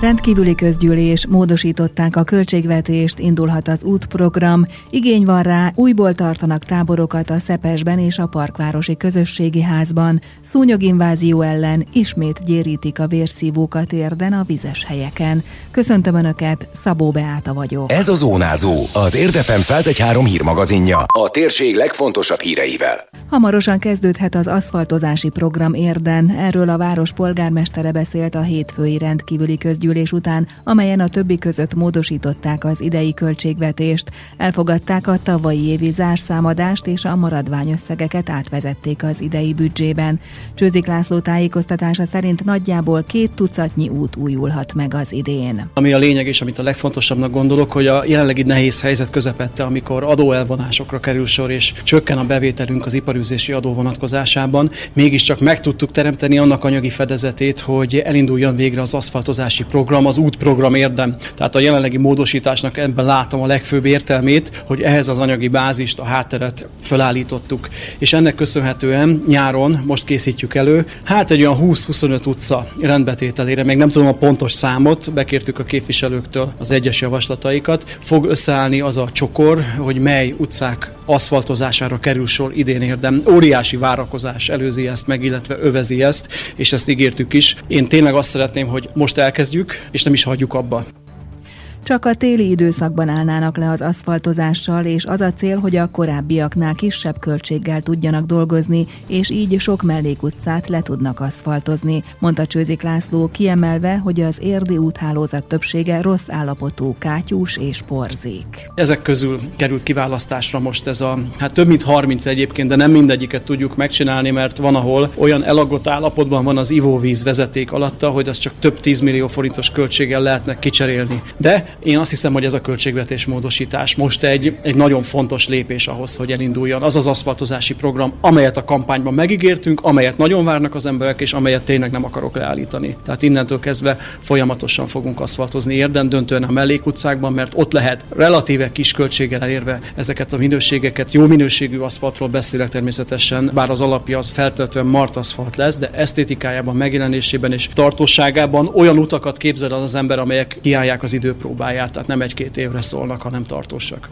Rendkívüli közgyűlés, módosították a költségvetést, indulhat az útprogram, igény van rá, újból tartanak táborokat a Szepesben és a Parkvárosi Közösségi Házban, szúnyoginvázió ellen ismét gyérítik a vérszívókat érden a vizes helyeken. Köszöntöm Önöket, Szabó Beáta vagyok. Ez a Zónázó, az Érdefem 113 hírmagazinja, a térség legfontosabb híreivel. Hamarosan kezdődhet az aszfaltozási program érden, erről a város polgármestere beszélt a hétfői rendkívüli közgyűlés közgyűlés után, amelyen a többi között módosították az idei költségvetést, elfogadták a tavalyi évi zárszámadást és a maradványösszegeket átvezették az idei büdzsében. Csőzik László tájékoztatása szerint nagyjából két tucatnyi út újulhat meg az idén. Ami a lényeg és amit a legfontosabbnak gondolok, hogy a jelenlegi nehéz helyzet közepette, amikor adóelvonásokra kerül sor és csökken a bevételünk az iparűzési adó vonatkozásában, mégiscsak meg tudtuk teremteni annak anyagi fedezetét, hogy elinduljon végre az aszfaltozási program, az útprogram érdem. Tehát a jelenlegi módosításnak ebben látom a legfőbb értelmét, hogy ehhez az anyagi bázist, a hátteret felállítottuk. És ennek köszönhetően nyáron most készítjük elő, hát egy olyan 20-25 utca rendbetételére, még nem tudom a pontos számot, bekértük a képviselőktől az egyes javaslataikat, fog összeállni az a csokor, hogy mely utcák aszfaltozására kerül sor idén érdem. Óriási várakozás előzi ezt meg, illetve övezi ezt, és ezt ígértük is. Én tényleg azt szeretném, hogy most elkezdjük, és nem is hagyjuk abba. Csak a téli időszakban állnának le az aszfaltozással, és az a cél, hogy a korábbiaknál kisebb költséggel tudjanak dolgozni, és így sok mellékutcát le tudnak aszfaltozni, mondta Csőzik László, kiemelve, hogy az érdi úthálózat többsége rossz állapotú kátyús és porzik. Ezek közül került kiválasztásra most ez a, hát több mint 30 egyébként, de nem mindegyiket tudjuk megcsinálni, mert van, ahol olyan elagott állapotban van az ivóvíz vezeték alatta, hogy az csak több 10 millió forintos költséggel lehetnek kicserélni. De én azt hiszem, hogy ez a költségvetés módosítás most egy, egy nagyon fontos lépés ahhoz, hogy elinduljon az az aszfaltozási program, amelyet a kampányban megígértünk, amelyet nagyon várnak az emberek, és amelyet tényleg nem akarok leállítani. Tehát innentől kezdve folyamatosan fogunk aszfaltozni érden, döntően a mellékutcákban, mert ott lehet relatíve kis költséggel elérve ezeket a minőségeket. Jó minőségű aszfaltról beszélek természetesen, bár az alapja az feltétlenül mart aszfalt lesz, de esztétikájában, megjelenésében és tartóságában olyan utakat képzel az ember, amelyek kiállják az időpróbát próbáját, tehát nem egy-két évre szólnak, hanem tartósak.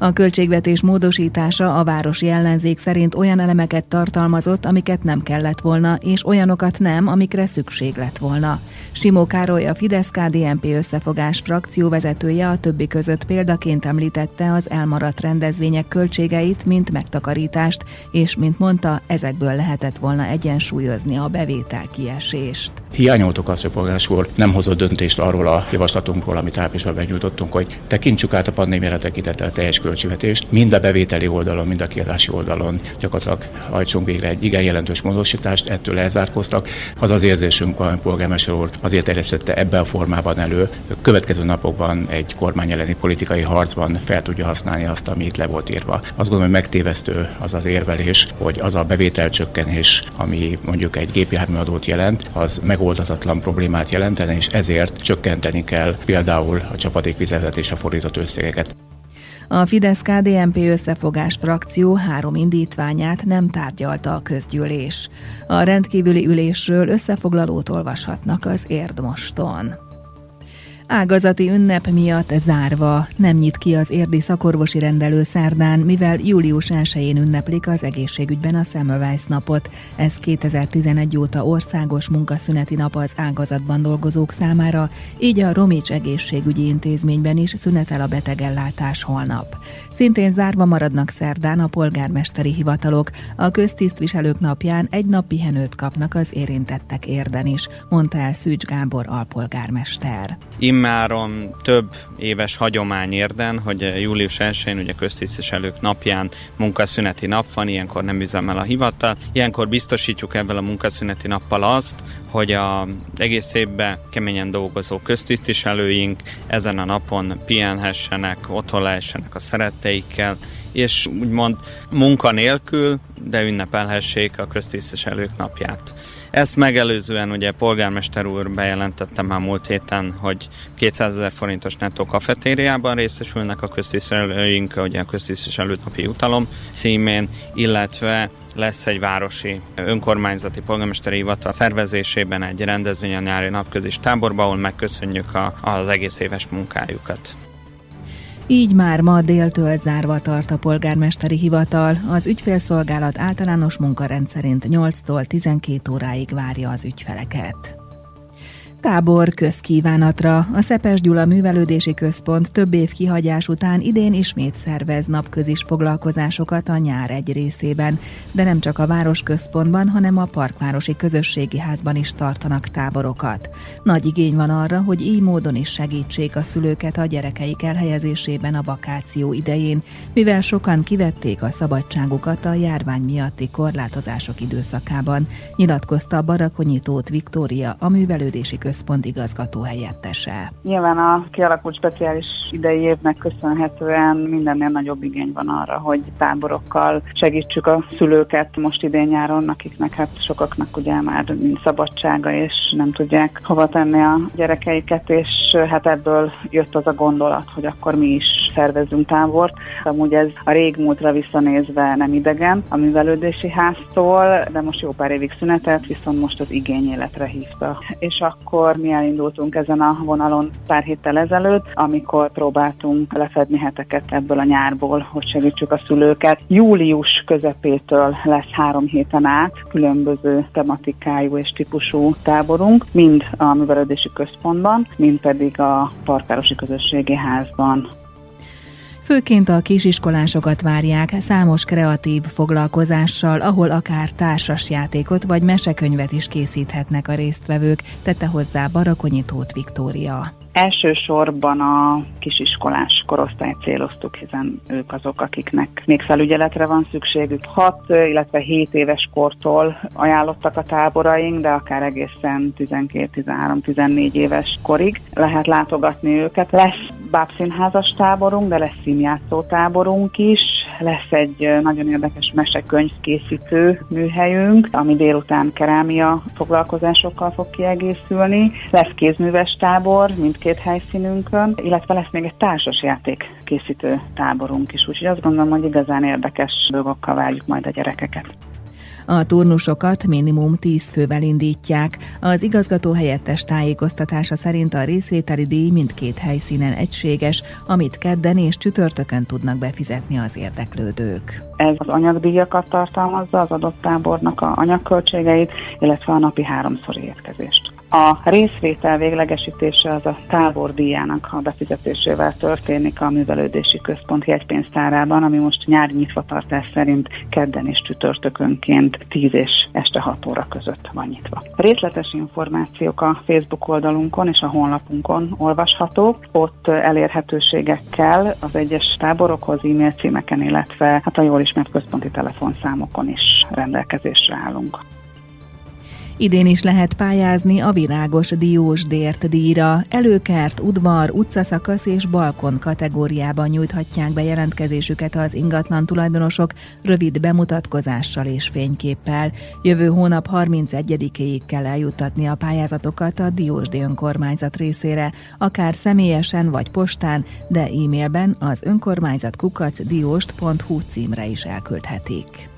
A költségvetés módosítása a városi ellenzék szerint olyan elemeket tartalmazott, amiket nem kellett volna, és olyanokat nem, amikre szükség lett volna. Simó Károly, a Fidesz-KDNP összefogás frakcióvezetője a többi között példaként említette az elmaradt rendezvények költségeit, mint megtakarítást, és mint mondta, ezekből lehetett volna egyensúlyozni a bevétel kiesést. Hiányoltuk azt, hogy polgársul nem hozott döntést arról a javaslatunkról, amit áprilisban benyújtottunk, hogy tekintsük át a pandémiára tekintettel teljes költségvetést, mind a bevételi oldalon, mind a kiadási oldalon gyakorlatilag hajtsunk végre egy igen jelentős módosítást, ettől elzárkoztak. Az az érzésünk, a polgármester úr azért terjesztette ebben a formában elő, következő napokban egy kormány elleni politikai harcban fel tudja használni azt, ami itt le volt írva. Azt gondolom, hogy megtévesztő az az érvelés, hogy az a bevételcsökkenés, ami mondjuk egy gépjárműadót jelent, az megoldatatlan problémát jelentene, és ezért csökkenteni kell például a csapadékvizetetésre fordított összegeket. A Fidesz-KDNP összefogás frakció három indítványát nem tárgyalta a közgyűlés. A rendkívüli ülésről összefoglalót olvashatnak az Érdmoston. Ágazati ünnep miatt zárva nem nyit ki az érdi szakorvosi rendelő szerdán, mivel július 1-én ünneplik az egészségügyben a Semmelweis napot. Ez 2011 óta országos munkaszüneti nap az ágazatban dolgozók számára, így a Romics egészségügyi intézményben is szünetel a betegellátás holnap. Szintén zárva maradnak szerdán a polgármesteri hivatalok. A köztisztviselők napján egy nap pihenőt kapnak az érintettek érden is, mondta el Szűcs Gábor alpolgármester immáron több éves hagyomány érden, hogy július 1-én ugye köztisztviselők napján munkaszüneti nap van, ilyenkor nem üzemel a hivatal. Ilyenkor biztosítjuk ebből a munkaszüneti nappal azt, hogy a egész évben keményen dolgozó köztisztviselőink ezen a napon pihenhessenek, otthon lehessenek a szeretteikkel, és úgymond munka nélkül, de ünnepelhessék a köztisztviselők napját. Ezt megelőzően ugye polgármester úr bejelentette már múlt héten, hogy 200 ezer forintos nettó kafetériában részesülnek a köztisztviselőink, ugye a köztisztviselő napi utalom címén, illetve lesz egy városi önkormányzati polgármesteri hivatal szervezésében egy rendezvény a nyári napközis táborban, ahol megköszönjük a, az egész éves munkájukat. Így már ma déltől zárva tart a polgármesteri hivatal, az ügyfélszolgálat általános munkarendszerint 8-tól 12 óráig várja az ügyfeleket. Tábor közkívánatra. A Szepes Gyula Művelődési Központ több év kihagyás után idén ismét szervez napközis foglalkozásokat a nyár egy részében, de nem csak a városközpontban, hanem a Parkvárosi Közösségi Házban is tartanak táborokat. Nagy igény van arra, hogy így módon is segítsék a szülőket a gyerekeik elhelyezésében a vakáció idején, mivel sokan kivették a szabadságukat a járvány miatti korlátozások időszakában, nyilatkozta Barakonyi Tóth Viktória, a Művelődési Központ igazgató helyettese. Nyilván a kialakult speciális idei évnek köszönhetően mindennél nagyobb igény van arra, hogy táborokkal segítsük a szülőket most idén nyáron, akiknek hát sokaknak ugye már szabadsága, és nem tudják hova tenni a gyerekeiket, és hát ebből jött az a gondolat, hogy akkor mi is szervezünk tábort. Amúgy ez a régmúltra visszanézve nem idegen a művelődési háztól, de most jó pár évig szünetelt, viszont most az igény életre hívta. És akkor mi elindultunk ezen a vonalon pár héttel ezelőtt, amikor próbáltunk lefedni heteket ebből a nyárból, hogy segítsük a szülőket. Július közepétől lesz három héten át különböző tematikájú és típusú táborunk, mind a művelődési központban, mind pedig a Parkárosi Közösségi Házban. Főként a kisiskolásokat várják számos kreatív foglalkozással, ahol akár társasjátékot vagy mesekönyvet is készíthetnek a résztvevők, tette hozzá Barakonyi Tóth Viktória. Elsősorban a kisiskolás korosztályt céloztuk, hiszen ők azok, akiknek még felügyeletre van szükségük. 6, illetve 7 éves kortól ajánlottak a táboraink, de akár egészen 12-13-14 éves korig lehet látogatni őket. Lesz bábszínházas táborunk, de lesz színjátszó táborunk is, lesz egy nagyon érdekes mesekönyv készítő műhelyünk, ami délután kerámia foglalkozásokkal fog kiegészülni. Lesz kézműves tábor mindkét helyszínünkön, illetve lesz még egy társasjáték készítő táborunk is, úgyhogy azt gondolom, hogy igazán érdekes dolgokkal várjuk majd a gyerekeket. A turnusokat minimum 10 fővel indítják. Az igazgató helyettes tájékoztatása szerint a részvételi díj mindkét helyszínen egységes, amit kedden és csütörtökön tudnak befizetni az érdeklődők. Ez az anyagdíjakat tartalmazza, az adott tábornak a anyagköltségeit, illetve a napi háromszori érkezést. A részvétel véglegesítése az a tábordíjának a befizetésével történik a művelődési központ jegypénztárában, ami most nyári nyitvatartás szerint kedden és csütörtökönként 10 és este 6 óra között van nyitva. Részletes információk a Facebook oldalunkon és a honlapunkon olvashatók. Ott elérhetőségekkel az egyes táborokhoz, e-mail címeken, illetve hát a jól ismert központi telefonszámokon is rendelkezésre állunk. Idén is lehet pályázni a Virágos Diós Dért díjra. Előkert, udvar, utcaszakasz és balkon kategóriában nyújthatják be jelentkezésüket az ingatlan tulajdonosok rövid bemutatkozással és fényképpel. Jövő hónap 31-ig kell eljuttatni a pályázatokat a Diósdi önkormányzat részére, akár személyesen vagy postán, de e-mailben az önkormányzat kukac dióst.hu címre is elküldhetik.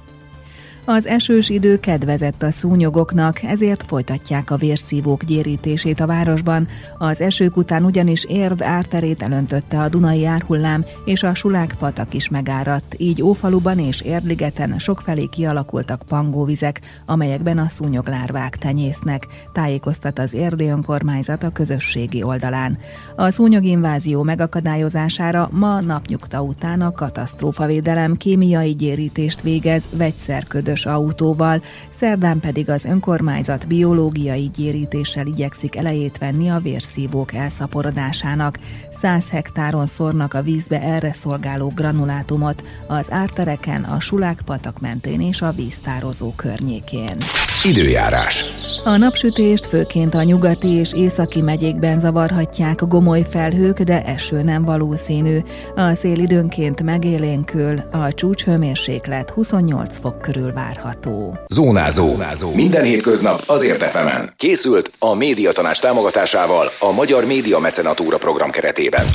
Az esős idő kedvezett a szúnyogoknak, ezért folytatják a vérszívók gyérítését a városban. Az esők után ugyanis érd árterét elöntötte a Dunai árhullám, és a Sulák patak is megáradt, így Ófaluban és Érdligeten sokfelé kialakultak pangóvizek, amelyekben a szúnyoglárvák tenyésznek, tájékoztat az érdi önkormányzat a közösségi oldalán. A szúnyoginvázió megakadályozására ma napnyugta után a katasztrófavédelem kémiai gyérítést végez vegyszerködös vörös autóval, szerdán pedig az önkormányzat biológiai gyérítéssel igyekszik elejét venni a vérszívók elszaporodásának. 100 hektáron szórnak a vízbe erre szolgáló granulátumot az ártereken, a Sulák patak mentén és a víztározó környékén. Időjárás. A napsütést főként a nyugati és északi megyékben zavarhatják gomoly felhők, de eső nem valószínű. A szél időnként megélénkül, a csúcshőmérséklet 28 fok körül várható. Zónázó. Zónázó. Minden hétköznap azért efemen. Készült a médiatanás támogatásával a Magyar Média Mecenatúra program keretében.